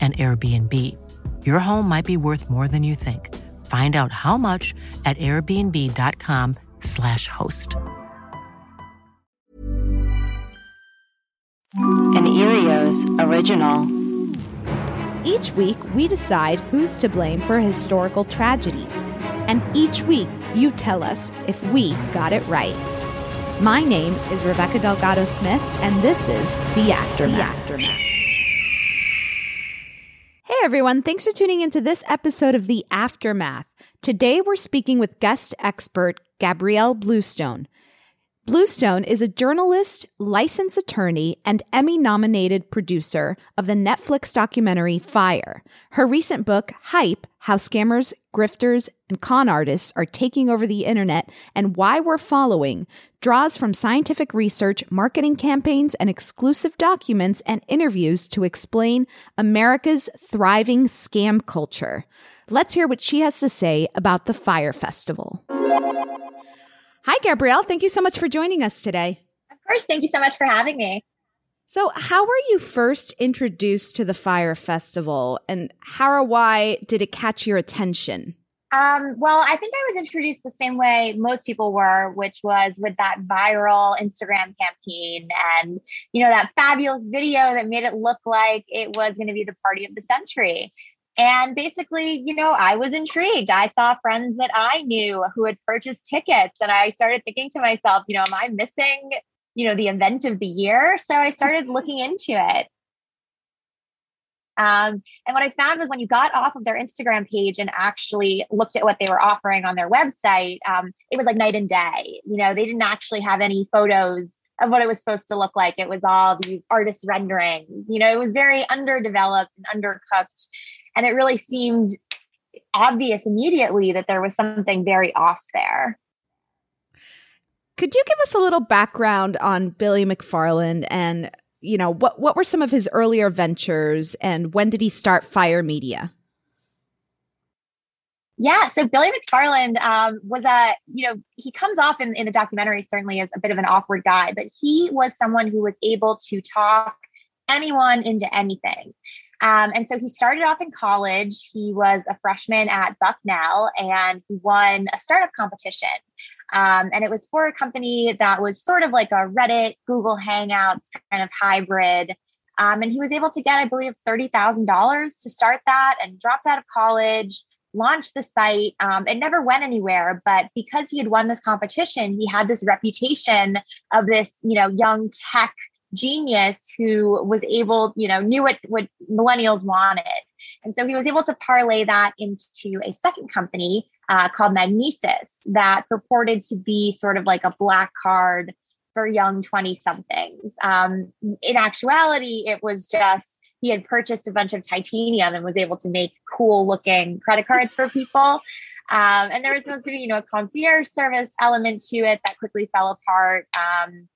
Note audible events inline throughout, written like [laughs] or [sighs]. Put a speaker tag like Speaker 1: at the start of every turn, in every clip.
Speaker 1: an Airbnb. Your home might be worth more than you think. Find out how much at airbnb.com/slash host.
Speaker 2: An Erios original.
Speaker 3: Each week, we decide who's to blame for a historical tragedy. And each week, you tell us if we got it right. My name is Rebecca Delgado Smith, and this is The Aftermath. The Aftermath. Hey everyone, thanks for tuning into this episode of The Aftermath. Today we're speaking with guest expert Gabrielle Bluestone. Bluestone is a journalist, licensed attorney, and Emmy nominated producer of the Netflix documentary Fyre. Her recent book, Hype How Scammers, Grifters, and Con Artists Are Taking Over the Internet and Why We're Following, draws from scientific research, marketing campaigns, and exclusive documents and interviews to explain America's thriving scam culture. Let's hear what she has to say about the Fyre Festival. Hi, Gabrielle. Thank you so much for joining us today.
Speaker 4: Of course. Thank you so much for having me.
Speaker 3: So, how were you first introduced to the Fire Festival, and how or why did it catch your attention?
Speaker 4: Um, well, I think I was introduced the same way most people were, which was with that viral Instagram campaign and, you know, that fabulous video that made it look like it was going to be the party of the century. And basically, you know, I was intrigued. I saw friends that I knew who had purchased tickets, and I started thinking to myself, you know, am I missing, you know, the event of the year? So I started looking into it. Um, and what I found was when you got off of their Instagram page and actually looked at what they were offering on their website, um, it was like night and day. You know, they didn't actually have any photos of what it was supposed to look like. It was all these artist renderings. You know, it was very underdeveloped and undercooked. And it really seemed obvious immediately that there was something very off there.
Speaker 3: Could you give us a little background on Billy McFarland and you know what what were some of his earlier ventures and when did he start Fyre Media?
Speaker 4: Yeah, so Billy McFarland um, was a, you know, he comes off in, in the documentary certainly as a bit of an awkward guy, but he was someone who was able to talk anyone into anything. Um, and so he started off in college. He was a freshman at Bucknell and he won a startup competition. Um, and it was for a company that was sort of like a Reddit, Google Hangouts kind of hybrid. Um, and he was able to get, I believe, $30,000 to start that and dropped out of college, launched the site. Um, it never went anywhere, but because he had won this competition, he had this reputation of this, you know, young tech genius who was able, you know, knew what, what millennials wanted. And so he was able to parlay that into a second company uh, called Magnises that purported to be sort of like a black card for young 20 somethings. Um, in actuality, it was just he had purchased a bunch of titanium and was able to make cool looking credit cards for people. Um, and there was supposed to be, you know, a concierge service element to it that quickly fell apart. Um,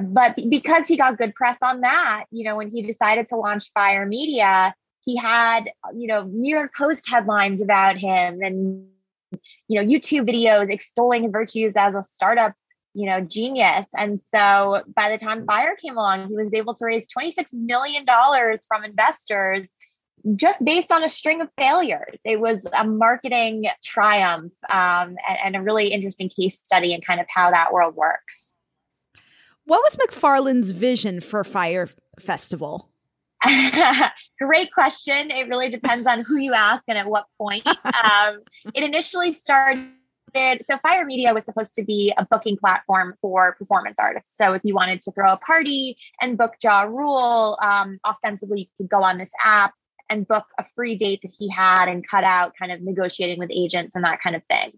Speaker 4: but because he got good press on that, you know, when he decided to launch Fyre Media, he had, you know, New York Post headlines about him and, you know, YouTube videos extolling his virtues as a startup, you know, genius. And so by the time Fyre came along, he was able to raise $26 million from investors just based on a string of failures. It was a marketing triumph um, and, and, a really interesting case study in kind of how that world works.
Speaker 3: What was McFarland's vision for Fyre Festival? [laughs]
Speaker 4: Great question. It really depends on who you ask and at what point. [laughs] Um, it initially started. So, Fyre Media was supposed to be a booking platform for performance artists. So, if you wanted to throw a party and book Ja Rule, um, ostensibly you could go on this app and book a free date that he had and cut out kind of negotiating with agents and that kind of thing.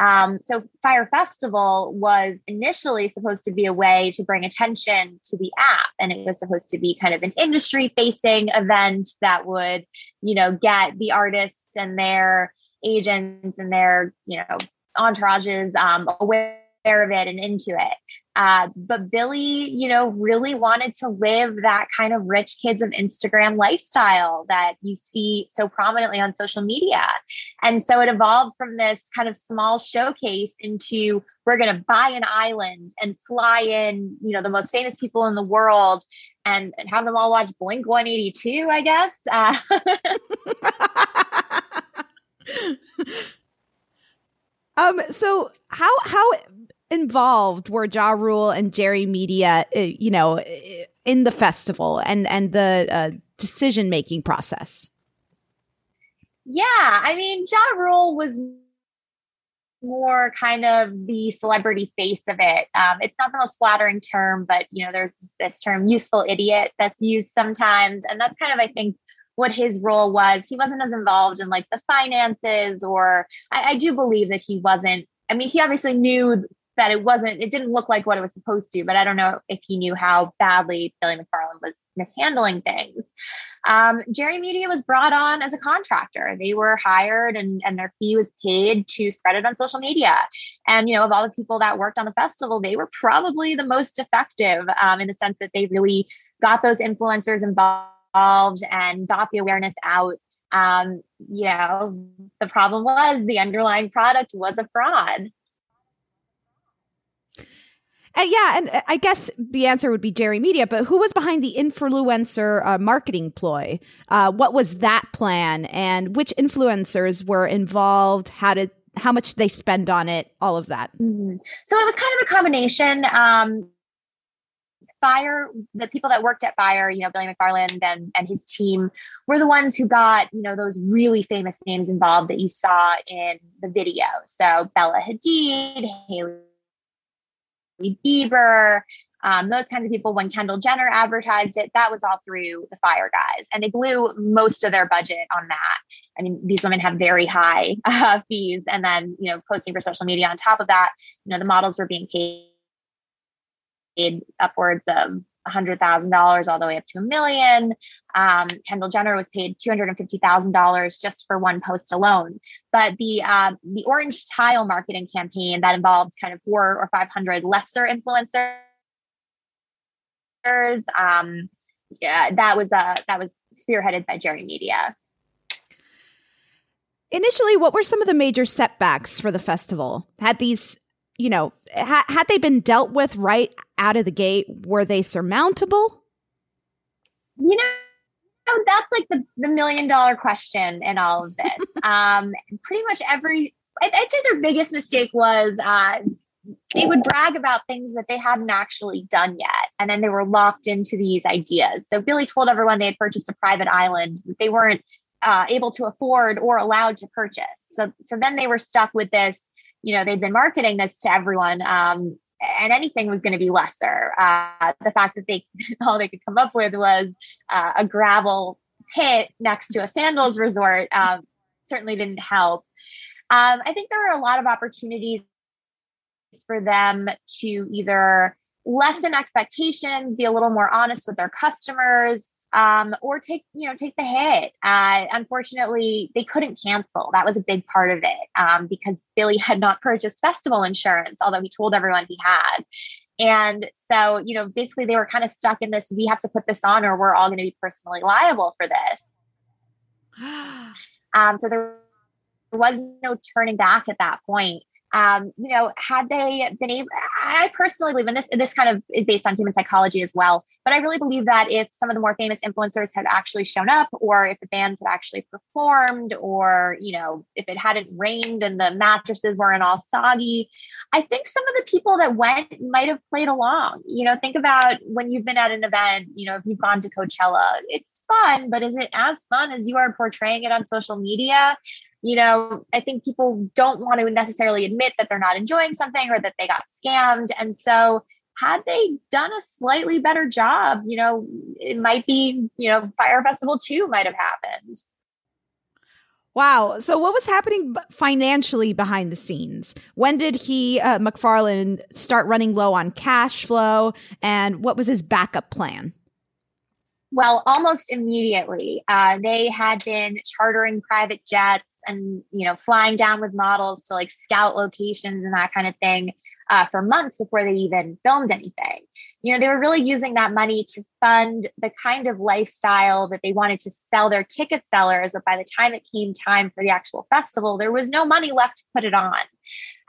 Speaker 4: Um, so Fyre Festival was initially supposed to be a way to bring attention to the app, and it was supposed to be kind of an industry-facing event that would, you know, get the artists and their agents and their, you know, entourages um, aware of it and into it. Uh, but Billy, you know, really wanted to live that kind of rich kids of Instagram lifestyle that you see so prominently on social media. And so it evolved from this kind of small showcase into we're going to buy an island and fly in, you know, the most famous people in the world and, and have them all watch Blink 182, I guess. Uh, [laughs] [laughs]
Speaker 3: um, so how, how, involved were Ja Rule and Jerry Media, uh, you know, in the festival and and the uh, decision making process?
Speaker 4: Yeah, I mean, Ja Rule was more kind of the celebrity face of it. Um, it's not the most flattering term, but you know, there's this term "useful idiot" that's used sometimes, and that's kind of, I think, what his role was. He wasn't as involved in like the finances, or I, I do believe that he wasn't. I mean, he obviously knew that it wasn't, it didn't look like what it was supposed to, but I don't know if he knew how badly Billy McFarland was mishandling things. Um, Jerry Media was brought on as a contractor. They were hired and, and their fee was paid to spread it on social media. And, you know, of all the people that worked on the festival, they were probably the most effective um, in the sense that they really got those influencers involved and got the awareness out um, you know, the problem was the underlying product was a fraud.
Speaker 3: Uh, yeah, and uh, I guess the answer would be Jerry Media, but who was behind the influencer uh, marketing ploy? Uh, what was that plan, and which influencers were involved? How did how much they spend on it? All of that.
Speaker 4: Mm-hmm. So it was kind of a combination. Um, Fyre, the people that worked at Fyre, you know, Billy McFarland and and his team were the ones who got you know those really famous names involved that you saw in the video. So Bella Hadid, Hailey Bieber, um, those kinds of people. When Kendall Jenner advertised it, that was all through the Fyre guys, and they blew most of their budget on that. I mean, these women have very high [laughs] uh, fees, and then you know, posting for social media on top of that. You know, the models were being paid upwards of $100,000 all the way up to a million. Um, Kendall Jenner was paid $250,000 just for one post alone. But the uh, the orange tile marketing campaign that involved kind of four or 500 lesser influencers, um, yeah, that was uh, that was spearheaded by Jerry Media.
Speaker 3: Initially, what were some of the major setbacks for the festival? Had these you know, ha- had they been dealt with right out of the gate, were they surmountable?
Speaker 4: You know, that's like the, the million dollar question in all of this. [laughs] um, pretty much every, I'd, I'd, say their biggest mistake was uh, they would brag about things that they hadn't actually done yet. And then they were locked into these ideas. So Billy told everyone they had purchased a private island that they weren't uh, able to afford or allowed to purchase. So, so then they were stuck with this you know, they'd been marketing this to everyone. Um, and anything was going to be lesser. Uh, the fact that they [laughs] all they could come up with was uh, a gravel pit next to a sandals resort um, certainly didn't help. Um, I think there are a lot of opportunities for them to either lessen expectations, be a little more honest with their customers, um, or take you know take the hit. Uh, unfortunately, they couldn't cancel. That was a big part of it um, because Billy had not purchased festival insurance, although he told everyone he had. And so, you know, basically they were kind of stuck in this we have to put this on or we're all going to be personally liable for this. [gasps] um, so there was no turning back at that point um, you know, had they been able, I personally believe, and this this kind of is based on human psychology as well, but I really believe that if some of the more famous influencers had actually shown up, or if the bands had actually performed, or you know, if it hadn't rained and the mattresses weren't all soggy, I think some of the people that went might have played along. You know, think about when you've been at an event. You know, if you've gone to Coachella, it's fun, but is it as fun as you are portraying it on social media? You know, I think people don't want to necessarily admit that they're not enjoying something or that they got scammed. And so, had they done a slightly better job, you know, it might be, you know, Fyre Festival 2 might have happened.
Speaker 3: Wow. So, what was happening financially behind the scenes? When did he, uh, McFarland, start running low on cash flow? And what was his backup plan?
Speaker 4: Well, almost immediately, uh, they had been chartering private jets and you know flying down with models to like scout locations and that kind of thing uh, for months before they even filmed anything. You know, they were really using that money to fund the kind of lifestyle that they wanted to sell their ticket sellers. But by the time it came time for the actual festival, there was no money left to put it on.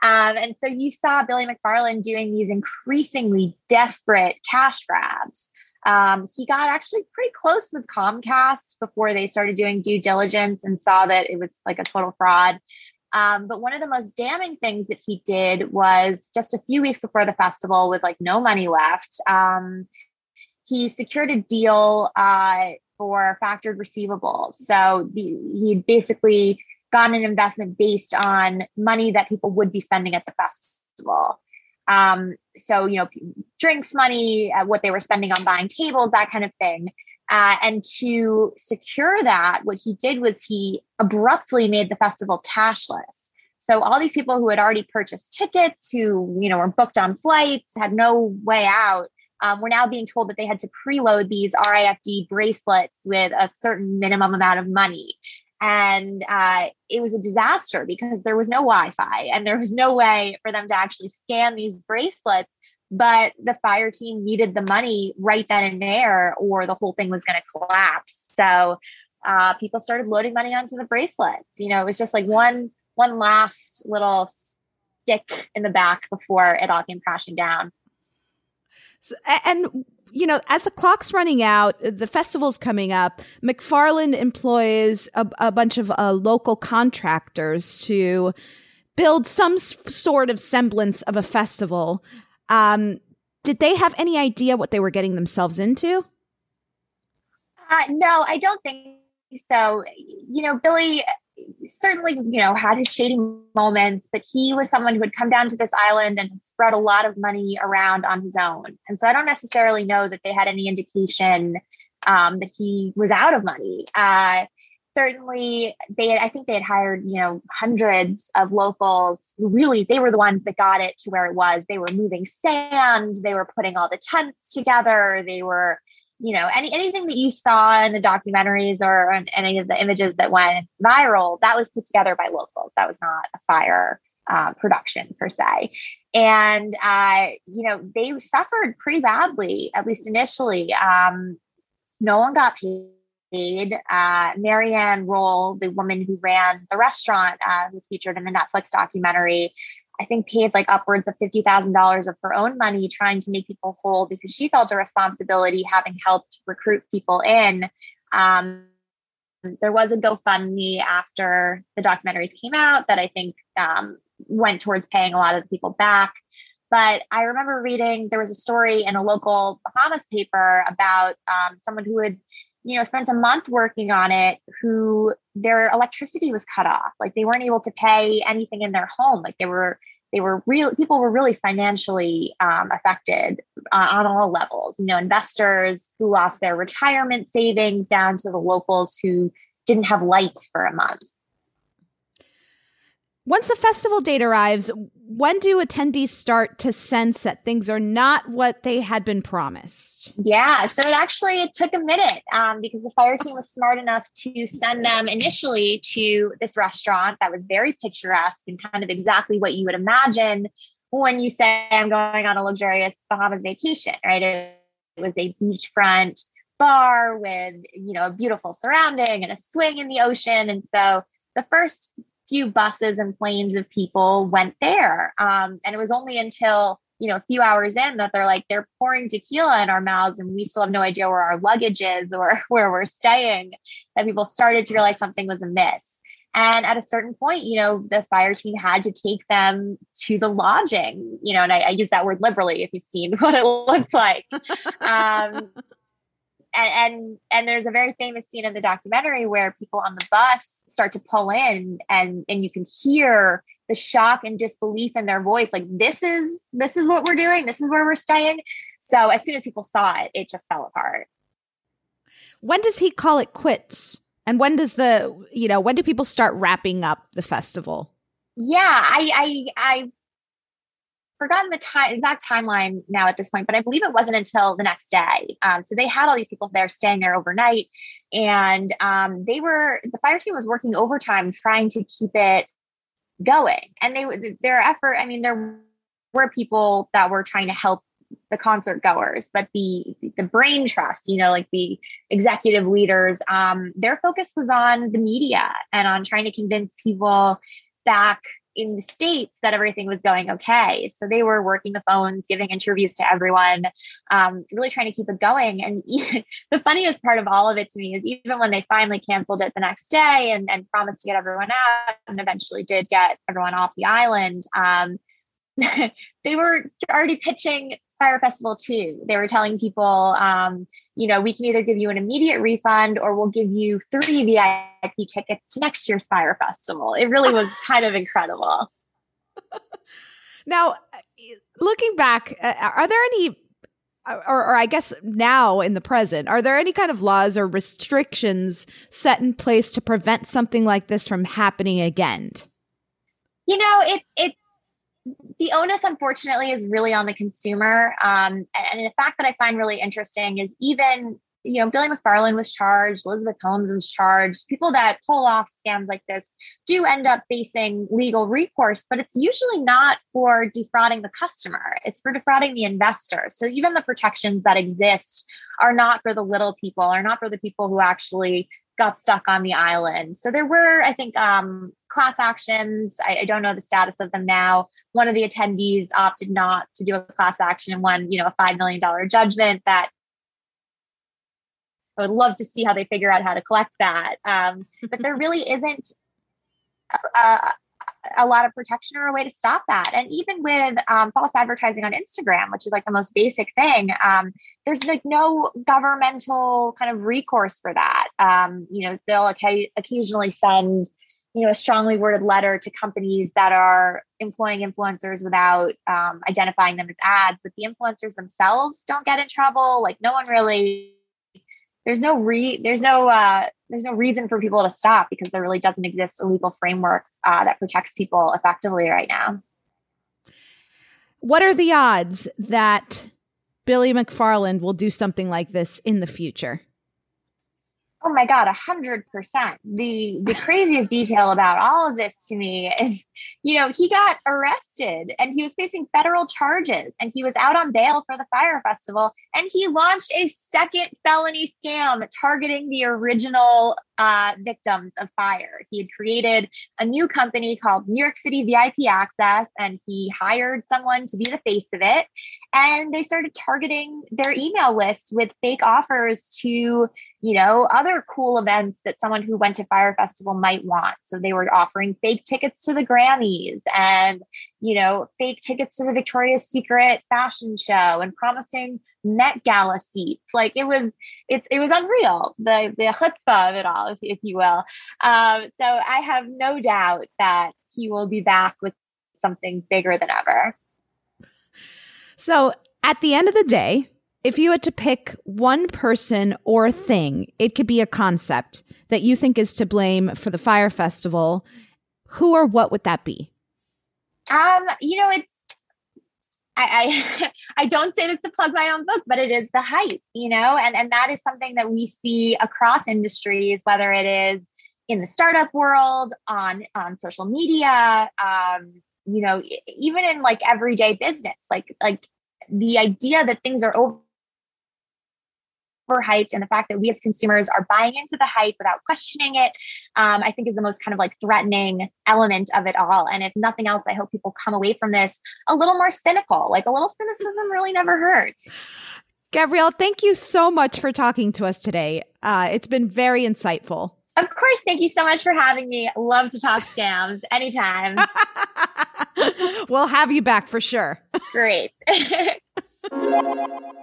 Speaker 4: Um, and so you saw Billy McFarland doing these increasingly desperate cash grabs. Um, he got actually pretty close with Comcast before they started doing due diligence and saw that it was like a total fraud. Um, but one of the most damning things that he did was just a few weeks before the festival, with like no money left, um, he secured a deal uh, for factored receivables. So the, he basically got an investment based on money that people would be spending at the festival. Um, so, you know, drinks money, uh, what they were spending on buying tables, that kind of thing. Uh, and to secure that, what he did was he abruptly made the festival cashless. So all these people who had already purchased tickets, who you know were booked on flights, had no way out, um, were now being told that they had to preload these RFID bracelets with a certain minimum amount of money and uh, it was a disaster because there was no wi-fi and there was no way for them to actually scan these bracelets but the Fyre team needed the money right then and there or the whole thing was going to collapse so uh, people started loading money onto the bracelets you know it was just like one one last little stick in the back before it all came crashing down
Speaker 3: so, and you know, as the clock's running out, the festival's coming up. McFarland employs a, a bunch of uh, local contractors to build some sort of semblance of a festival. Um, did they have any idea what they were getting themselves into?
Speaker 4: Uh, no, I don't think so. You know, Billy certainly, you know, had his shady moments, but he was someone who had come down to this island and spread a lot of money around on his own. And so I don't necessarily know that they had any indication um, that he was out of money. Uh, certainly they had, I think they had hired, you know, hundreds of locals. Really, they were the ones that got it to where it was. They were moving sand, they were putting all the tents together, they were you know any anything that you saw in the documentaries or any of the images that went viral that was put together by locals that was not a Fyre uh, production per se and uh, you know they suffered pretty badly at least initially um, no one got paid uh, Maryann Rolle the woman who ran the restaurant uh, who's featured in the netflix documentary I think paid like upwards of $50,000 of her own money trying to make people whole because she felt a responsibility having helped recruit people in. Um, there was a GoFundMe after the documentaries came out that I think um, went towards paying a lot of the people back. But I remember reading there was a story in a local Bahamas paper about um, someone who had you know, spent a month working on it who their electricity was cut off. Like they weren't able to pay anything in their home. Like they were, they were real, people were really financially um, affected uh, on all levels. You know, investors who lost their retirement savings down to the locals who didn't have lights for a month.
Speaker 3: Once the festival date arrives, when do attendees start to sense that things are not what they had been promised?
Speaker 4: Yeah, so it actually it took a minute um, because the Fyre team was smart enough to send them initially to this restaurant that was very picturesque and kind of exactly what you would imagine when you say I'm going on a luxurious Bahamas vacation, right? It, it was a beachfront bar with you know a beautiful surrounding and a swing in the ocean, and so the first few buses and planes of people went there. Um, and it was only until, you know, a few hours in that they're like, they're pouring tequila in our mouths and we still have no idea where our luggage is or [laughs] where we're staying that people started to realize something was amiss. And at a certain point, you know, the Fyre team had to take them to the lodging, you know, and I, I use that word liberally if you've seen [laughs] what it looked like. [laughs] um, and, and and there's a very famous scene in the documentary where people on the bus start to pull in and and you can hear the shock and disbelief in their voice like this is this is what we're doing. This is where we're staying. So as soon as people saw it it just fell apart.
Speaker 3: When does he call it quits? And when does the you know when do people start wrapping up the festival?
Speaker 4: Yeah i i i forgotten the time exact timeline now at this point, but I believe it wasn't until the next day. Um, so they had all these people there staying there overnight, and um, they were the Fyre team was working overtime trying to keep it going. And they their effort. I mean, there were people that were trying to help the concert goers, but the the brain trust, you know, like the executive leaders, um, their focus was on the media and on trying to convince people back in the states that everything was going okay. So they were working the phones giving interviews to everyone um, really trying to keep it going. And [laughs] the funniest part of all of it to me is even when they finally canceled it the next day and, and promised to get everyone out and eventually did get everyone off the island um, [laughs] they were already pitching Fyre Festival too. They were telling people, um, you know, we can either give you an immediate refund or we'll give you three VIP tickets to next year's Fyre Festival. It really was [laughs] kind of incredible.
Speaker 3: Now, looking back, uh, are there any, or, or I guess now in the present, are there any kind of laws or restrictions set in place to prevent something like this from happening again?
Speaker 4: You know, it's it's the onus, unfortunately, is really on the consumer. Um, and, and fact that I find really interesting is even, you know, Billy McFarland was charged, Elizabeth Holmes was charged. People that pull off scams like this do end up facing legal recourse, but it's usually not for defrauding the customer, it's for defrauding the investor. So even the protections that exist are not for the little people, are not for the people who actually got stuck on the island. So there were, I think, um, class actions. I, I, don't know the status of them now. One of the attendees opted not to do a class action and won, you know, a five million dollar judgment. That I would love to see how they figure out how to collect that. Um, but there really isn't. a lot of protection or a way to stop that. And even with um, false advertising on Instagram, which is like the most basic thing, um, there's like no governmental kind of recourse for that. Um, you know, they'll occasionally send you know a strongly worded letter to companies that are employing influencers without um, identifying them as ads, but the influencers themselves don't get in trouble. Like no one really there's no re there's no uh, there's no reason for people to stop because there really doesn't exist a legal framework uh, that protects people effectively right now.
Speaker 3: What are the odds that Billy McFarland will do something like this in the future?
Speaker 4: Oh my God, a hundred percent. The the craziest detail about all of this to me is, you know, he got arrested and he was facing federal charges and he was out on bail for the Fyre Festival and he launched a second felony scam targeting the original uh, victims of Fyre. He had created a new company called New York City VIP Access, and he hired someone to be the face of it. And they started targeting their email lists with fake offers to, you know, other cool events that someone who went to Fyre Festival might want. So they were offering fake tickets to the Grammys and, you know, fake tickets to the Victoria's Secret fashion show and promising Met Gala seats. Like it was, it's it was unreal. The the chutzpah of it all, if, if you will. Um, so I have no doubt that he will be back with something bigger than ever.
Speaker 3: So at the end of the day, if you had to pick one person or thing, it could be a concept that you think is to blame for the Fyre Festival who or what would that be?
Speaker 4: Um, you know, it's I, I, [laughs] I don't say this to plug my own book, but it is the hype, you know, and and that is something that we see across industries, whether it is in the startup world, on on social media, um, you know, even in like everyday business, like like the idea that things are over overhyped and the fact that we as consumers are buying into the hype without questioning it um, i think is the most kind of like threatening element of it all. And if nothing else i hope people come away from this a little more cynical like a little cynicism really never hurts.
Speaker 3: Gabrielle thank you so much for talking to us today. Uh, it's been very insightful.
Speaker 4: Of course thank you so much for having me. Love to talk scams [laughs] anytime.
Speaker 3: We'll have you back for sure.
Speaker 4: Great [laughs]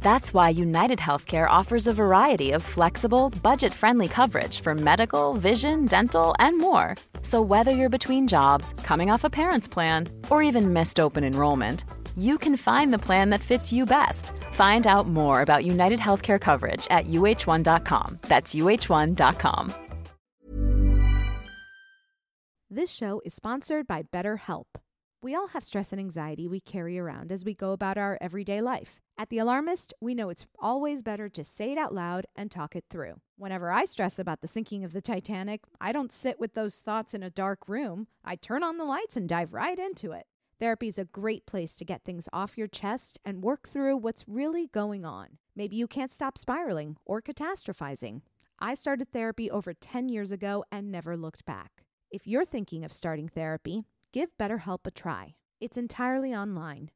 Speaker 5: That's why United Healthcare offers a variety of flexible, budget friendly coverage for medical, vision, dental, and more. So, whether you're between jobs, coming off a parent's plan, or even missed open enrollment, you can find the plan that fits you best. Find out more about United Healthcare coverage at uh1.com. That's uh1.com.
Speaker 3: This show is sponsored by BetterHelp. We all have stress and anxiety we carry around as we go about our everyday life. At The Alarmist, we know it's always better to say it out loud and talk it through. Whenever I stress about the sinking of the Titanic, I don't sit with those thoughts in a dark room. I turn on the lights and dive right into it. Therapy is a great place to get things off your chest and work through what's really going on. Maybe you can't stop spiraling or catastrophizing. I started therapy over 10 years ago and never looked back. If you're thinking of starting therapy, give BetterHelp a try. It's entirely online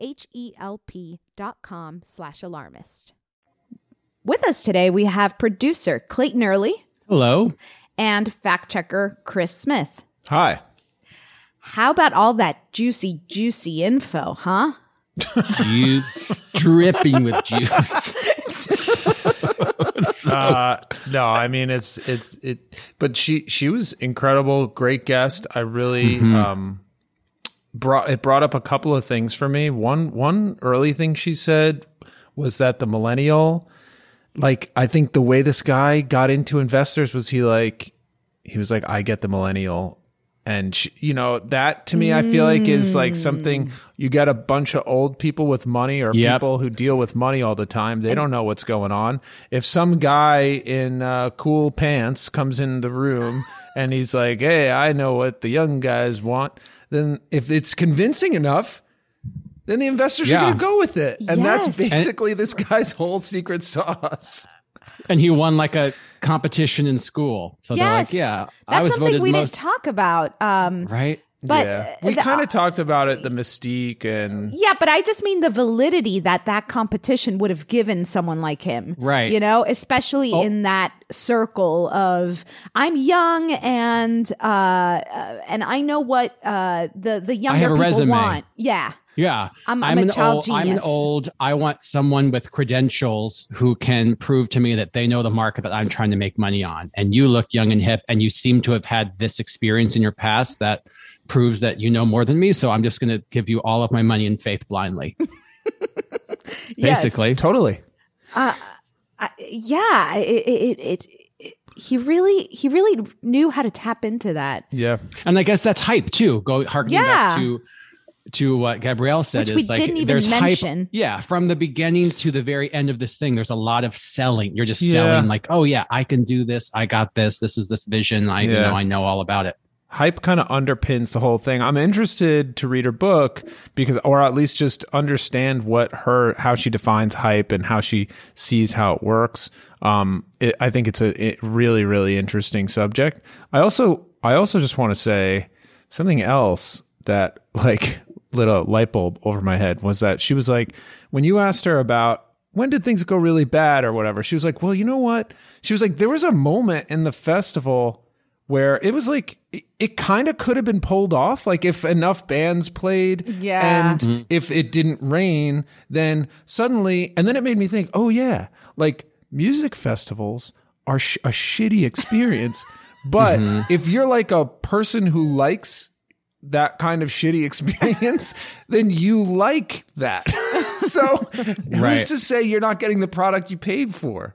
Speaker 3: H-E-L-P dot com slash alarmist. With us today, we have producer Clayton Early.
Speaker 6: Hello.
Speaker 3: And fact checker Chris Smith.
Speaker 6: Hi.
Speaker 3: How about all that juicy, juicy info, huh?
Speaker 6: you dripping with juice. [laughs]
Speaker 7: uh, no, I mean it's it's it. But she she was incredible, great guest. I really mm-hmm. um brought it brought up a couple of things for me. One one early thing she said was that the millennial like I think the way this guy got into investors was he like he was like I get the millennial and she, you know that to me I feel like is like something you get a bunch of old people with money or yep. people who deal with money all the time they don't know what's going on if some guy in uh, cool pants comes in the room and he's like hey I know what the young guys want then if it's convincing enough, then the investors
Speaker 6: Yeah.
Speaker 7: are going to go with it. And that's
Speaker 3: Yes.
Speaker 7: basically this guy's whole secret sauce.
Speaker 6: And he won like a competition in school. So they're
Speaker 3: yes.
Speaker 6: like, yeah,
Speaker 3: That's
Speaker 6: I was
Speaker 3: something
Speaker 6: voted
Speaker 3: we
Speaker 6: most
Speaker 3: didn't talk about. Um,
Speaker 6: right.
Speaker 3: But
Speaker 7: yeah.
Speaker 3: uh,
Speaker 7: We kind of talked about it, the mystique and
Speaker 3: Yeah, but I just mean the validity that that competition would have given someone like him.
Speaker 6: Right.
Speaker 3: You know, especially
Speaker 6: Oh.
Speaker 3: in that circle of I'm young and uh, uh and I know what uh the the younger
Speaker 6: have a
Speaker 3: people
Speaker 6: resume.
Speaker 3: want. Yeah.
Speaker 6: Yeah,
Speaker 3: I'm- I'm a
Speaker 6: an
Speaker 3: child
Speaker 6: old. I'm an
Speaker 3: genius.
Speaker 6: old. I want someone with credentials who can prove to me that they know the market that I'm trying to make money on. And you look young and hip, and you seem to have had this experience in your past that proves that you know more than me. So I'm just going to give you all of my money and faith blindly. [laughs]
Speaker 3: Yes.
Speaker 6: Basically,
Speaker 7: totally.
Speaker 3: Uh, I, yeah, it, it, it, it he really he really knew how to tap into that.
Speaker 7: Yeah.
Speaker 6: and I guess that's hype too. Go harkening
Speaker 3: Yeah.
Speaker 6: back to to what Gabrielle said
Speaker 3: Which we
Speaker 6: is like
Speaker 3: didn't even
Speaker 6: there's
Speaker 3: mention.
Speaker 6: hype. Yeah, from the beginning to the very end of this thing, there's a lot of selling. You're just
Speaker 7: Yeah.
Speaker 6: selling like, oh yeah, I can do this. I got this. This is this vision. I you know I know all about it.
Speaker 7: Hype kind of underpins the whole thing. I'm interested to read her book because, or at least just understand what her, how she defines hype and how she sees how it works. Um, it, I think it's a it really, really interesting subject. I also, I also just want to say something else that [laughs] like lit a light bulb over my head was that she was like, when you asked her about when did things go really bad or whatever, she was like, well, you know what? She was like, there was a moment in the festival where it was like it, it kind of could have been pulled off like if enough bands played
Speaker 3: Yeah.
Speaker 7: and mm-hmm. if it didn't rain then suddenly and then it made me think oh yeah like music festivals are sh- a shitty [laughs] experience. But mm-hmm. if you're like a person who likes that kind of shitty experience [laughs] then you like that. [laughs] So who's to say you're not getting the product you paid for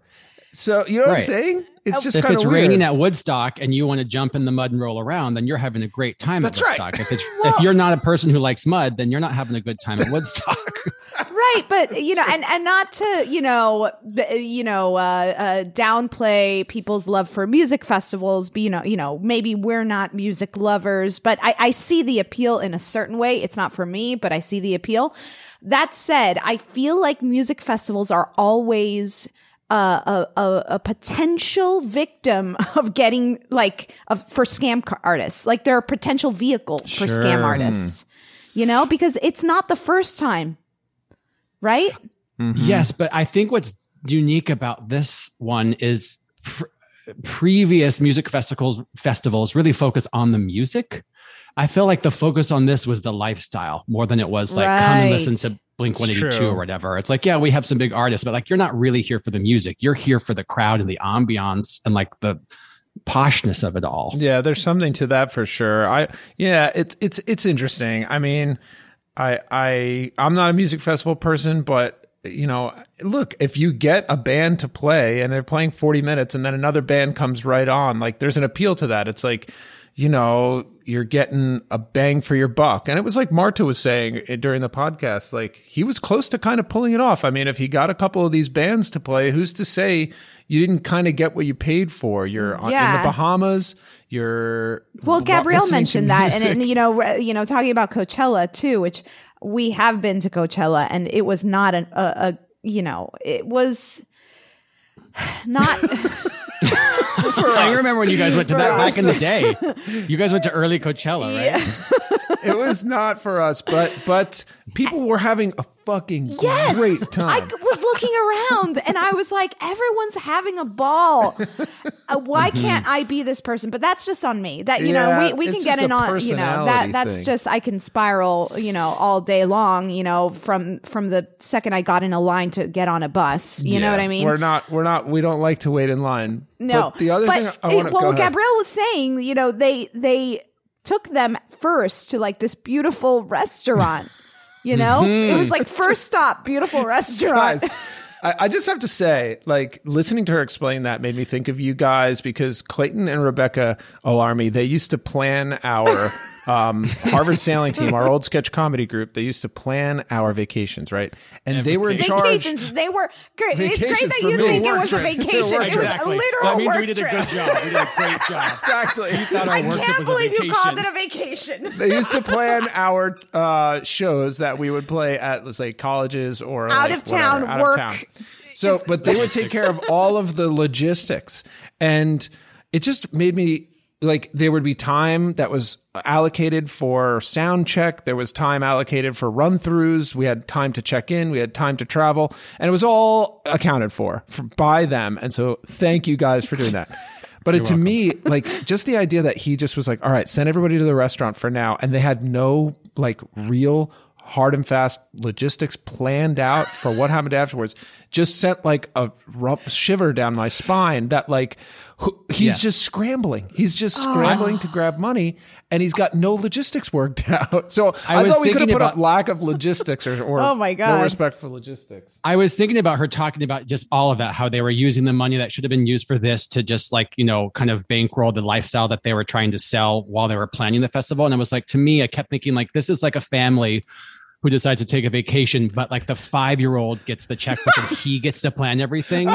Speaker 7: so you know what i'm saying it's just
Speaker 6: if
Speaker 7: kind
Speaker 6: it's
Speaker 7: of
Speaker 6: raining at Woodstock and you want to jump in the mud and roll around, then you're having a great time
Speaker 7: That's
Speaker 6: at
Speaker 7: right.
Speaker 6: Woodstock. If it's [laughs] if you're not a person who likes mud, then you're not having a good time at Woodstock. [laughs]
Speaker 3: right but you know and and not to you know you know uh, uh downplay people's love for music festivals but you know you know maybe we're not music lovers but i i see the appeal in a certain way it's not for me but i see the appeal that said i feel like music festivals are always uh, a, a a potential victim of getting like of for scam artists. Like they're a potential vehicle for scam
Speaker 7: Sure.
Speaker 3: artists. You know? Because it's not the first time. Right?
Speaker 6: Yes, but I think what's unique about this one is pr- previous music festivals festivals really focus on the music. I feel like the focus on this was the lifestyle more than it was like come and listen to Blink
Speaker 7: It's
Speaker 6: 182 or whatever. It's like, yeah, we have some big artists, but like you're not really here for the music. You're here for the crowd and the ambiance and like the poshness of it all.
Speaker 7: Yeah, there's something to that for sure. I yeah, it's it's it's interesting. I mean, I I I'm not a music festival person, but you know, look, if you get a band to play and they're playing 40 minutes and then another band comes right on, like there's an appeal to that. It's like, you know, you're getting a bang for your buck. And it was like Marta was saying eh, during the podcast, like he was close to kind of pulling it off. I mean, if he got a couple of these bands to play, who's to say you didn't kind of get what you paid for? You're on in the Bahamas, you're
Speaker 3: Well, Gabrielle mentioned that, and, and you know, you know, talking about Coachella too, which we have been to Coachella, and it was not an, a, a, you know, it was [sighs] not. [laughs]
Speaker 6: I remember when you guys went to
Speaker 3: For
Speaker 6: that back in the day. You guys went to early Coachella, right?
Speaker 7: it was not for us, but but people were having a fucking
Speaker 3: Yes,
Speaker 7: great time.
Speaker 3: I was looking around, and I was like, everyone's having a ball. Uh, why can't I be this person? But that's just on me. That you know, we, we can get in on you know that that's
Speaker 7: thing.
Speaker 3: just I can spiral you know all day long. You know, from from the second I got in a line to get on a bus. You know what I mean?
Speaker 7: We're not we're not we don't like to wait in line.
Speaker 3: No,
Speaker 7: But the other thing I want to
Speaker 3: well, what. Gabrielle was saying, you know, they they took them first to like this beautiful restaurant. You know, it was like first stop, beautiful [laughs] restaurant.
Speaker 7: guys, I, I just have to say, like listening to her explain that made me think of you guys because Clayton and Rebecca Alarmy, they used to plan our [laughs] um, Harvard sailing team, our old sketch comedy group, they used to plan our vacations, right? And they were in charge.
Speaker 3: Vacations. They were great. It's great that you
Speaker 7: me.
Speaker 3: think it was a
Speaker 7: trips. They
Speaker 3: vacation.
Speaker 7: were
Speaker 3: It was a literal
Speaker 6: That means
Speaker 3: work
Speaker 6: we did a good job. We did a great job. [laughs]
Speaker 7: Exactly.
Speaker 6: We thought our
Speaker 3: I
Speaker 6: work
Speaker 3: can't believe you called it a vacation.
Speaker 7: they used to plan [laughs] our uh, shows that we would play at, let's say, colleges or
Speaker 3: Out
Speaker 7: like,
Speaker 3: of town
Speaker 7: whatever, out
Speaker 3: work.
Speaker 7: Of town. So, but they would take care of all of the logistics, and it just made me like there would be time that was allocated for sound check. There was time allocated for run throughs. We had time to check in. We had time to travel, and it was all accounted for, for by them. And so, thank you guys for doing that. [laughs] But it, to me, [laughs] like just the idea that he just was like, all right, send everybody to the restaurant for now. And they had no like real hard and fast logistics planned out for what happened afterwards just sent like a rough shiver down my spine that like who- he's
Speaker 6: Yes.
Speaker 7: just scrambling. He's just ah. scrambling to grab money and he's got no logistics worked [laughs] out. So I,
Speaker 6: I was
Speaker 7: thought we could have put up lack of logistics or, or [laughs]
Speaker 3: Oh my God.
Speaker 7: no respect for logistics.
Speaker 6: I was thinking about her talking about just all of that, how they were using the money that should have been used for this to just like, you know, kind of bankroll the lifestyle that they were trying to sell while they were planning the festival. And I was like, to me, I kept thinking like, this is like a family who decides to take a vacation, but like the five year old gets the checkbook and he [laughs] gets to plan everything.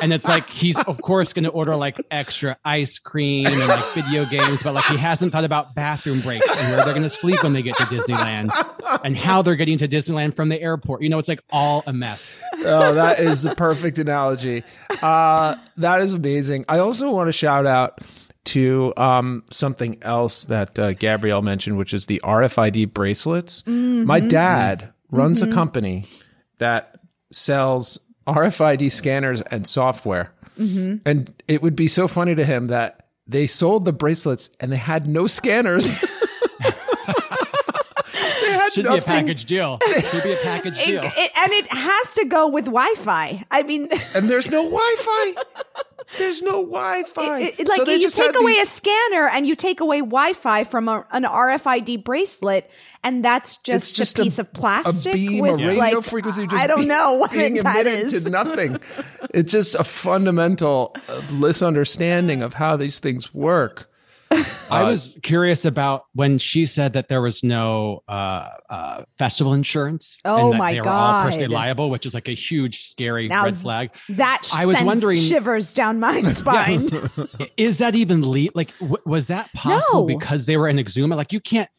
Speaker 6: And it's like he's of course going to order like extra ice cream and like video games, but like he hasn't thought about bathroom breaks and where they're going to sleep when they get to Disneyland and how they're getting to Disneyland from the airport. You know, it's like all a mess.
Speaker 7: oh, that is the perfect analogy. Uh, that is amazing. I also want to shout out to um, something else that uh, Gabrielle mentioned, which is the RFID bracelets. My dad runs a company that sells RFID scanners and software. And it would be so funny to him that they sold the bracelets and they had no scanners. [laughs] they had
Speaker 6: Should be a package deal. Should be a package
Speaker 3: It-
Speaker 6: deal.
Speaker 3: it- and it has to go with Wi-Fi. I mean,
Speaker 7: and there's no [laughs] Wi-Fi. There's no Wi-Fi.
Speaker 3: it- it- like
Speaker 7: So
Speaker 3: you take away
Speaker 7: these-
Speaker 3: a scanner and you take away Wi-Fi from a, an RFID bracelet, and that's just,
Speaker 7: It's just
Speaker 3: a
Speaker 7: a-
Speaker 3: piece of plastic
Speaker 7: a beam,
Speaker 3: with
Speaker 7: a radio
Speaker 3: like
Speaker 7: frequency. Just
Speaker 3: I don't
Speaker 7: be-
Speaker 3: know what
Speaker 7: being
Speaker 3: that
Speaker 7: emitted
Speaker 3: is.
Speaker 7: to nothing. [laughs] it's just a fundamental uh, misunderstanding of how these things work. [laughs]
Speaker 6: I was curious about when she said that there was no uh, uh, festival insurance.
Speaker 3: Oh
Speaker 6: and that
Speaker 3: my
Speaker 6: they were all personally liable, which is like a huge, scary
Speaker 3: Now,
Speaker 6: red flag.
Speaker 3: That
Speaker 6: I was wondering-
Speaker 3: shivers down my [laughs] spine.
Speaker 6: Is that even le- like w- was that possible
Speaker 3: No.
Speaker 6: because they were in Exuma? Like you can't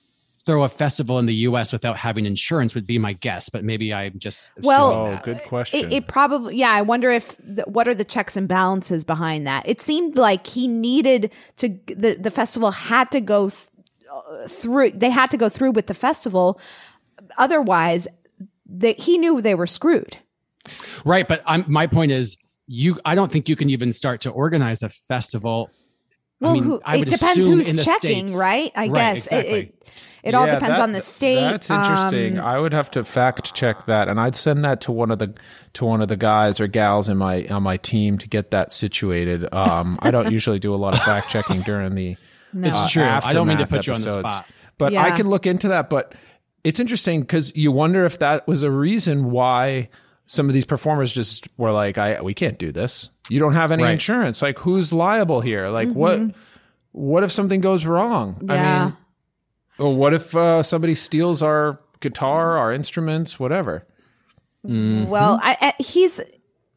Speaker 6: throw a festival in the U.S. without having insurance would be my guess, but maybe I'm just
Speaker 3: Well,
Speaker 6: assuming
Speaker 7: Oh, good question.
Speaker 3: It, it probably, yeah. I wonder if the, what are the checks and balances behind that? It seemed like he needed to. The the festival had to go th- uh, through. They had to go through with the festival. Otherwise, they, he knew they were screwed.
Speaker 6: right. But I'm, my point is, you. I don't think you can even start to organize a festival.
Speaker 3: Well,
Speaker 6: I mean,
Speaker 3: who,
Speaker 6: I
Speaker 3: it depends who's
Speaker 6: in the
Speaker 3: checking,
Speaker 6: States.
Speaker 3: right? I
Speaker 6: Right,
Speaker 3: guess
Speaker 6: exactly.
Speaker 3: it. It, it all
Speaker 7: Yeah,
Speaker 3: depends
Speaker 7: that-
Speaker 3: on the state.
Speaker 7: That's interesting.
Speaker 3: Um,
Speaker 7: I would have to fact check that, and I'd send that to one of the to one of the guys or gals in my on my team to get that situated. Um, I don't [laughs] usually do a lot of fact checking during the.
Speaker 6: It's
Speaker 7: uh,
Speaker 6: true. I don't mean to
Speaker 7: aftermath
Speaker 6: put you on the spot.
Speaker 7: but I can look into that. But it's interesting because you wonder if that was a reason why some of these performers just were like, "I we can't do this. You don't have any
Speaker 6: Right.
Speaker 7: insurance. Like, who's liable here? Like, what what if something goes wrong? I mean, or what if uh, somebody steals our guitar, our instruments, whatever?
Speaker 3: Well, I, I, he's.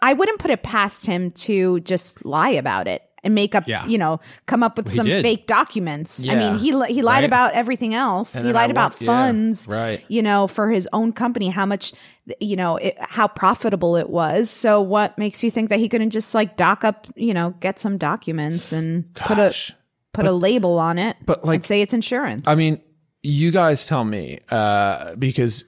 Speaker 3: I wouldn't put it past him to just lie about it and make up.
Speaker 6: Yeah.
Speaker 3: You know, come up with
Speaker 6: he
Speaker 3: some fake documents. I mean, he he lied
Speaker 6: Right.
Speaker 3: about everything else.
Speaker 7: And
Speaker 3: he
Speaker 7: then I
Speaker 3: lied about
Speaker 7: want- yeah,
Speaker 3: funds.
Speaker 7: right.
Speaker 3: You know, for his own company, how much. You know, it, how profitable it was. So, what makes you think that he couldn't just like dock up? You know, get some documents and put a
Speaker 7: Gosh.
Speaker 3: put a label on it.
Speaker 7: but, like,
Speaker 3: and say it's insurance.
Speaker 7: I mean, you guys tell me uh, because,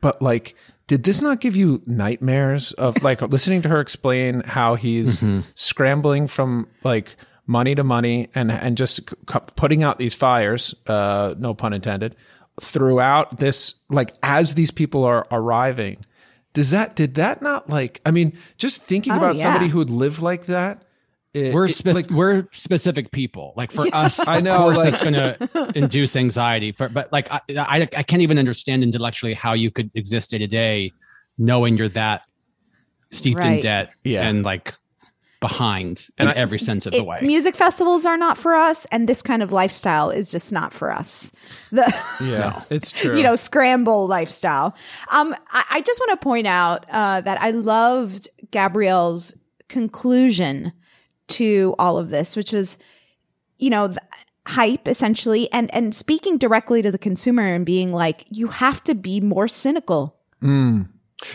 Speaker 7: but like, did this not give you nightmares of like [laughs] listening to her explain how he's scrambling from like money to money and and just c- putting out these fires, uh, no pun intended, throughout this like as these people are arriving. Does that did that not like? I mean, just thinking
Speaker 3: Oh,
Speaker 7: about somebody who would live like that. It-
Speaker 6: we're
Speaker 7: it- like
Speaker 6: we're specific people. Like for us, [laughs]
Speaker 7: I
Speaker 6: of
Speaker 7: know,
Speaker 6: course,
Speaker 7: like-
Speaker 6: that's going [laughs] to induce anxiety. For, but like I, I, I can't even understand intellectually how you could exist day to day, knowing you're that steeped in debt
Speaker 7: Yeah.
Speaker 6: and like behind in
Speaker 3: It's-
Speaker 6: every sense of
Speaker 3: it-
Speaker 6: the way.
Speaker 3: Music festivals are not for us, and this kind of lifestyle is just not for us. [laughs] The
Speaker 7: Yeah, it's true.
Speaker 3: you know scramble lifestyle. Um, I, I just want to point out uh, that I loved Gabrielle's conclusion to all of this, which was, you know, the hype essentially, and and speaking directly to the consumer and being like, you have to be more cynical. Mm.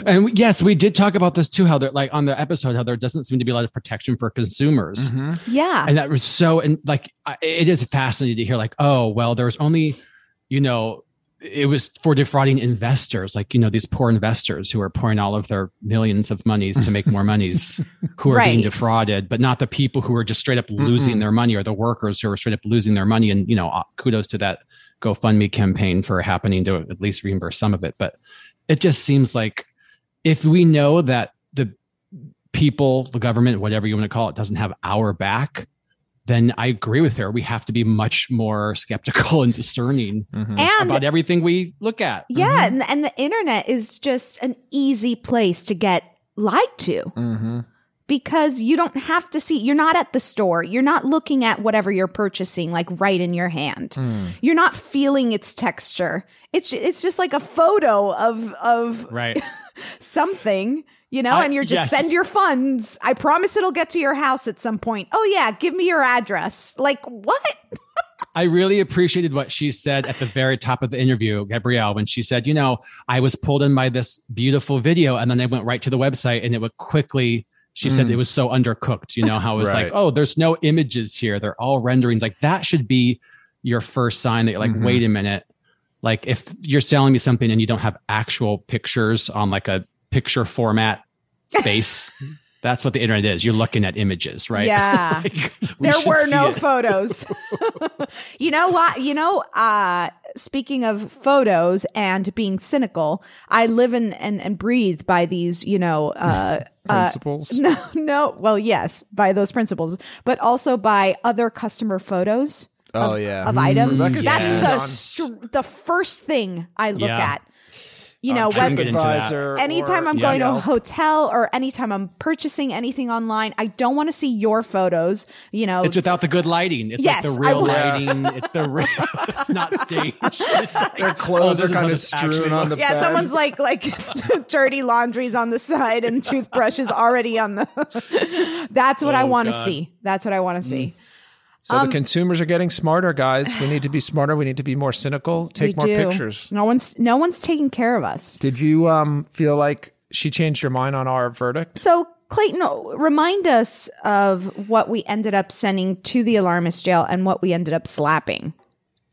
Speaker 6: And we- yes, we did talk about this too. How there, like on the episode, how there doesn't seem to be a lot of protection for consumers, mm-hmm.
Speaker 3: Yeah,
Speaker 6: and that was so. And like, it is fascinating to hear. Like, oh well, there's only, you know, it was for defrauding investors, like you know these poor investors who are pouring all of their millions of monies to make more [laughs] monies, who are being defrauded, but not the people who are just straight up losing their money, or the workers who are straight up losing their money. And you know, uh, kudos to that GoFundMe campaign for happening to at least reimburse some of it. But it just seems like if we know that the people, the government, whatever you want to call it, doesn't have our back, then I agree with her. We have to be much more skeptical and discerning
Speaker 7: Mm-hmm.
Speaker 3: and
Speaker 6: about everything we look at.
Speaker 3: yeah, and, and the internet is just an easy place to get lied to.
Speaker 7: Mm-hmm.
Speaker 3: because you don't have to see you're not at the store you're not looking at whatever you're purchasing like right in your hand
Speaker 7: Hmm.
Speaker 3: you're not feeling its texture it's it's just like a photo of of
Speaker 6: Right. [laughs]
Speaker 3: something you know
Speaker 6: I-
Speaker 3: and you're just
Speaker 6: yes.
Speaker 3: send your funds i promise it'll get to your house at some point oh yeah give me your address like what [laughs]
Speaker 6: I really appreciated what she said at the very top of the interview, Gabrielle, when she said, you know, I was pulled in by this beautiful video and then I went right to the website and it would quickly, she said
Speaker 7: Mm.
Speaker 6: it was so undercooked, you know, how it was [laughs]
Speaker 7: Right.
Speaker 6: like, oh, there's no images here. They're all renderings. Like that should be your first sign that you're like,
Speaker 7: Mhm.
Speaker 6: wait a minute. Like if you're selling me something and you don't have actual pictures on like a picture format space, [laughs] that's what the internet is. You're looking at images, right?
Speaker 3: Yeah. [laughs]
Speaker 6: Like, we
Speaker 3: there were no
Speaker 6: it.
Speaker 3: photos. [laughs] you know what? You know, uh, speaking of photos and being cynical, I live and and, and breathe by these, you know, uh, uh,
Speaker 7: Principles.
Speaker 3: no, no. Well, yes, by those principles, but also by other customer photos.
Speaker 7: Oh,
Speaker 3: of,
Speaker 7: yeah.
Speaker 3: of
Speaker 7: Mm,
Speaker 3: items.
Speaker 7: Rebecca's
Speaker 3: That's
Speaker 7: huge
Speaker 3: the str- the first thing I look
Speaker 6: Yeah.
Speaker 3: at. You know,
Speaker 6: Couldn't
Speaker 3: whether
Speaker 6: get into
Speaker 3: anytime
Speaker 7: or-
Speaker 3: I'm
Speaker 6: Yeah.
Speaker 3: going to a hotel or anytime I'm purchasing anything online, I don't want to see your photos. You know,
Speaker 6: It's without the good lighting. It's
Speaker 3: Yes,
Speaker 6: like the real
Speaker 3: will-
Speaker 6: lighting. It's the real. [laughs] It's not staged. [laughs] It's like,
Speaker 7: Their oh, clothes
Speaker 6: oh,
Speaker 7: are kind of strewn on the
Speaker 6: looks.
Speaker 3: yeah,
Speaker 7: bed.
Speaker 3: someone's like like [laughs] dirty laundries on the side and toothbrushes already on the. That's what I
Speaker 6: Oh,
Speaker 3: want to see. That's what I want to see. Mm.
Speaker 7: So
Speaker 3: Um,
Speaker 7: the consumers are getting smarter, guys. We need to be smarter. We need to be more cynical. [sighs] Take more
Speaker 3: do.
Speaker 7: pictures.
Speaker 3: No one's no one's taking care of us.
Speaker 7: Did you um feel like she changed your mind on our verdict?
Speaker 3: So Clayton, remind us of what we ended up sending to the alarmist jail and what we ended up slapping.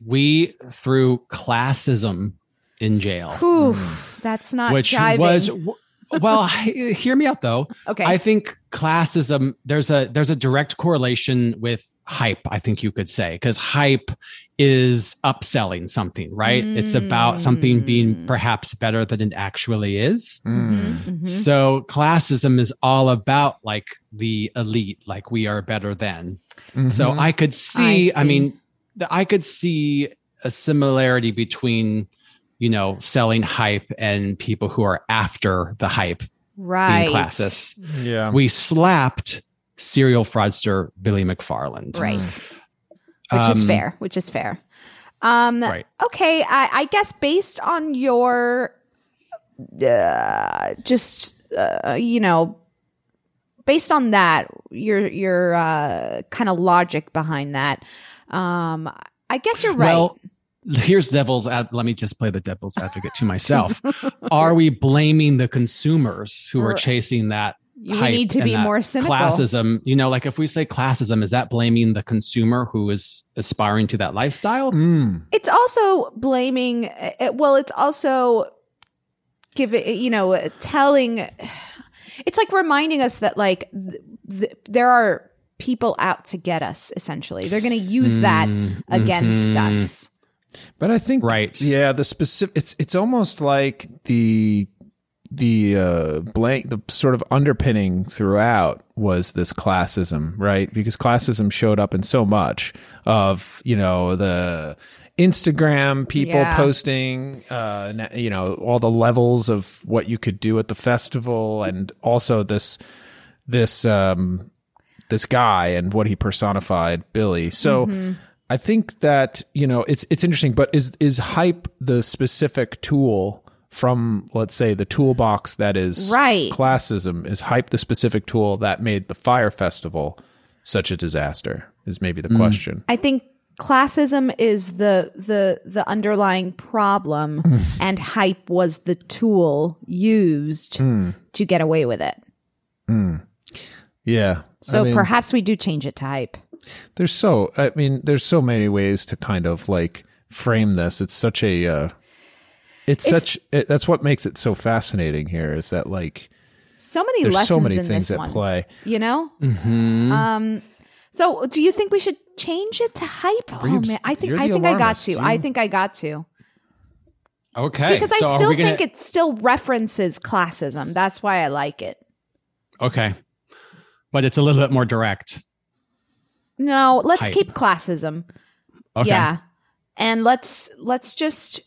Speaker 6: We threw classism in jail,
Speaker 3: Whew, that's not
Speaker 6: which
Speaker 3: jiving.
Speaker 6: was [laughs] well. hear me out though.
Speaker 3: Okay.
Speaker 6: I think classism. There's a there's a direct correlation with hype. I think you could say because hype is upselling something, right? It's about something being
Speaker 3: Mm.
Speaker 6: perhaps better than it actually is.
Speaker 3: Mhm, mhm.
Speaker 6: So classism is all about like the elite, like we are better than. So
Speaker 7: Mhm.
Speaker 6: I could see, I,
Speaker 3: see.
Speaker 6: mean, th- I could see a similarity between, you know, selling hype and people who are after the hype
Speaker 3: right.
Speaker 6: being classist.
Speaker 7: yeah.
Speaker 6: We slapped serial fraudster Billy McFarland.
Speaker 3: Right. Which is
Speaker 6: Um,
Speaker 3: fair. Which is fair. Um,
Speaker 6: Right.
Speaker 3: Okay. I, I guess based on your, uh, just uh, you know, based on that, your your uh, kind of logic behind that, um, I guess you're right.
Speaker 6: Well, here's devil's ad- let me just play the devil's advocate to myself. [laughs] are we blaming the consumers who are chasing that
Speaker 3: You
Speaker 6: hype
Speaker 3: need to be more cynical.
Speaker 6: Classism, you know, like if we say classism, is that blaming the consumer who is aspiring to that lifestyle?
Speaker 7: Mm.
Speaker 3: It's also blaming. uh, Well, it's also giving. You know, uh, telling. [sighs] It's like reminding us that like th- th- there are people out to get us. Essentially, they're going to use that
Speaker 6: Mm,
Speaker 3: against
Speaker 6: mhm.
Speaker 3: us.
Speaker 7: But I think
Speaker 6: Right.
Speaker 7: Yeah, the specific it's it's almost like the the uh blank the sort of underpinning throughout was this classism, right? Because classism showed up in so much of, you know, the Instagram people
Speaker 3: Yeah.
Speaker 7: posting uh you know, all the levels of what you could do at the festival and also this this um this guy and what he personified, Billy. So
Speaker 3: Mm-hmm.
Speaker 7: I think that you know it's it's interesting, but is is hype the specific tool from let's say the toolbox that is
Speaker 3: Right.
Speaker 7: classism? Is hype the specific tool that made the Fyre festival such a disaster? Is maybe the mm. question.
Speaker 3: I think classism is the the the underlying problem [laughs] mm. and hype was the tool used mm. to get away with it.
Speaker 7: Yeah.
Speaker 3: So
Speaker 7: I mean,
Speaker 3: perhaps we do change it to hype.
Speaker 7: there's so I mean there's so many ways to kind of like frame this. It's such a uh, it's, such it, that's what makes it so fascinating here is that like
Speaker 3: So many
Speaker 7: there's
Speaker 3: lessons
Speaker 7: so many
Speaker 3: in
Speaker 7: things
Speaker 3: this
Speaker 7: at
Speaker 3: one.
Speaker 7: play.
Speaker 3: You know?
Speaker 7: Mm-hmm.
Speaker 3: Um so do you think we should change it to hype? Oh man, I think I think I got to.
Speaker 7: You-
Speaker 3: I think I got to.
Speaker 6: Okay.
Speaker 3: Because
Speaker 6: so
Speaker 3: I still
Speaker 6: gonna-
Speaker 3: think it still references classism. That's why I like it.
Speaker 6: Okay. But it's a little bit more direct.
Speaker 3: No, let's
Speaker 6: Hype.
Speaker 3: keep classism.
Speaker 6: Okay.
Speaker 3: Yeah. And let's let's just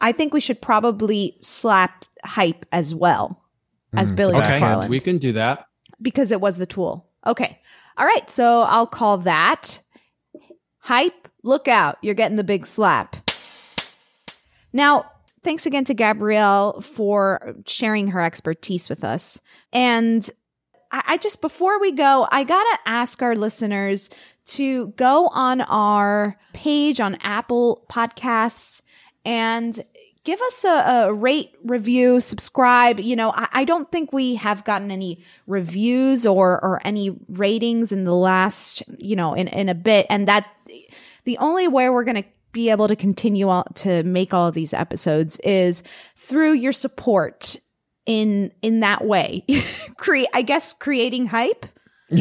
Speaker 3: I think we should probably slap hype as well as mm. Billy
Speaker 6: Okay.
Speaker 3: McFarland
Speaker 6: We can do that.
Speaker 3: because it was the tool. Okay. All right, so I'll call that hype. Look out. You're getting the big slap. Now, thanks again to Gabrielle for sharing her expertise with us. And I, I just, before we go, I got to ask our listeners to go on our page on Apple Podcasts and give us a, a rate, review, subscribe. You know, I, I don't think we have gotten any reviews or, or any ratings in the last, you know, in, in a bit. And that the only way we're going to be able to continue all, to make all of these episodes is through your support in in that way. [laughs] Cre- I guess creating hype. [laughs]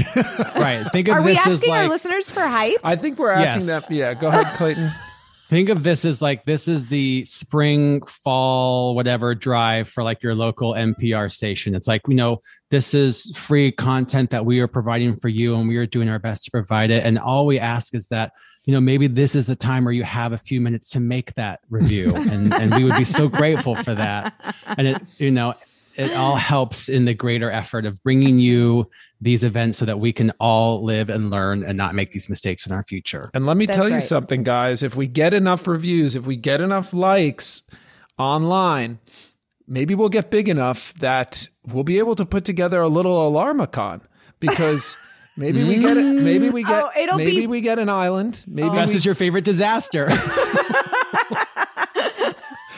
Speaker 6: Right. Think of
Speaker 3: Are we
Speaker 6: this as
Speaker 3: asking our listeners for hype?
Speaker 7: I think we're asking
Speaker 6: Yes.
Speaker 7: that. Yeah, go ahead, Clayton. [laughs]
Speaker 6: think of this as like this is the spring fall whatever drive for like your local npr station. It's like you know this is free content that we are providing for you and we are doing our best to provide it. And all we ask is that you know maybe this is the time where you have a few minutes to make that review. And and we would be so grateful for that. And it you know it all helps in the greater effort of bringing you these events so that we can all live and learn and not make these mistakes in our future
Speaker 7: And let me
Speaker 3: That's
Speaker 7: tell you
Speaker 3: right.
Speaker 7: something, guys. If we get enough reviews, if we get enough likes online, maybe we'll get big enough that we'll be able to put together a little alarmicon because [laughs] maybe we get it. Maybe we get.
Speaker 3: Oh, it'll
Speaker 7: maybe
Speaker 3: be-
Speaker 7: we get an island. Maybe oh.
Speaker 6: This
Speaker 7: we,
Speaker 6: is your favorite disaster. [laughs] [laughs]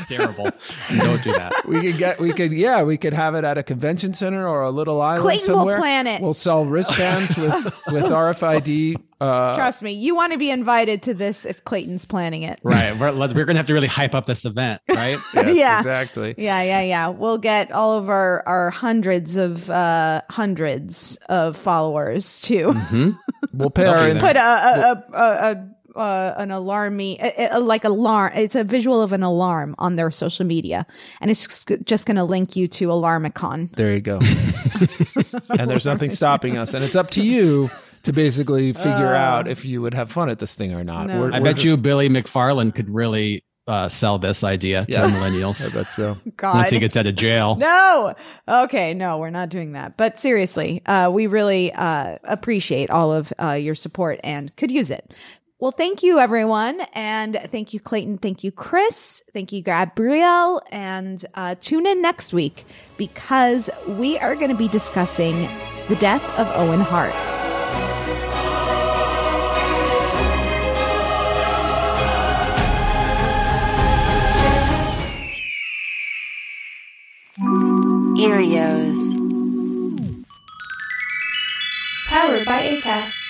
Speaker 6: Terrible. [laughs] Don't do that.
Speaker 7: we could get. We could. Yeah, we could have it at a convention center or a little island
Speaker 3: Clayton will
Speaker 7: somewhere.
Speaker 3: plan it.
Speaker 7: We'll sell wristbands with [laughs] with RFID. Uh,
Speaker 3: Trust me, you want to be invited to this if Clayton's planning it.
Speaker 6: Right. We're, let's, we're going to have to really hype up this event, right? [laughs]
Speaker 7: yes,
Speaker 3: Yeah.
Speaker 7: exactly.
Speaker 3: Yeah, yeah, yeah. We'll get all of our our hundreds of uh hundreds of followers to
Speaker 7: We'll pay
Speaker 6: They'll
Speaker 7: our
Speaker 6: be
Speaker 3: put a a a, a, a uh, an alarm me a, a- like alarm. It's a visual of an alarm on their social media, and it's just, just going to link you to Alarmicon.
Speaker 7: There you go. [laughs] and there's nothing stopping us. And it's up to you to basically figure out if you would have fun at this thing or not.
Speaker 3: No.
Speaker 7: We're-
Speaker 6: I
Speaker 7: we're
Speaker 6: bet
Speaker 7: just-
Speaker 6: you Billy McFarland could really uh, sell this idea to
Speaker 7: Yeah. [laughs]
Speaker 6: millennials
Speaker 7: I bet so.
Speaker 3: God.
Speaker 6: once he gets out of jail.
Speaker 3: No. Okay, no, we're not doing that. But seriously, uh, we really uh, appreciate all of uh, your support and could use it. Well, thank you, everyone. And thank you, Clayton. Thank you, Chris. Thank you, Gabrielle. And uh, tune in next week because we are going to be discussing the death of Owen Hart.
Speaker 2: Erios.
Speaker 3: Powered by ACAST.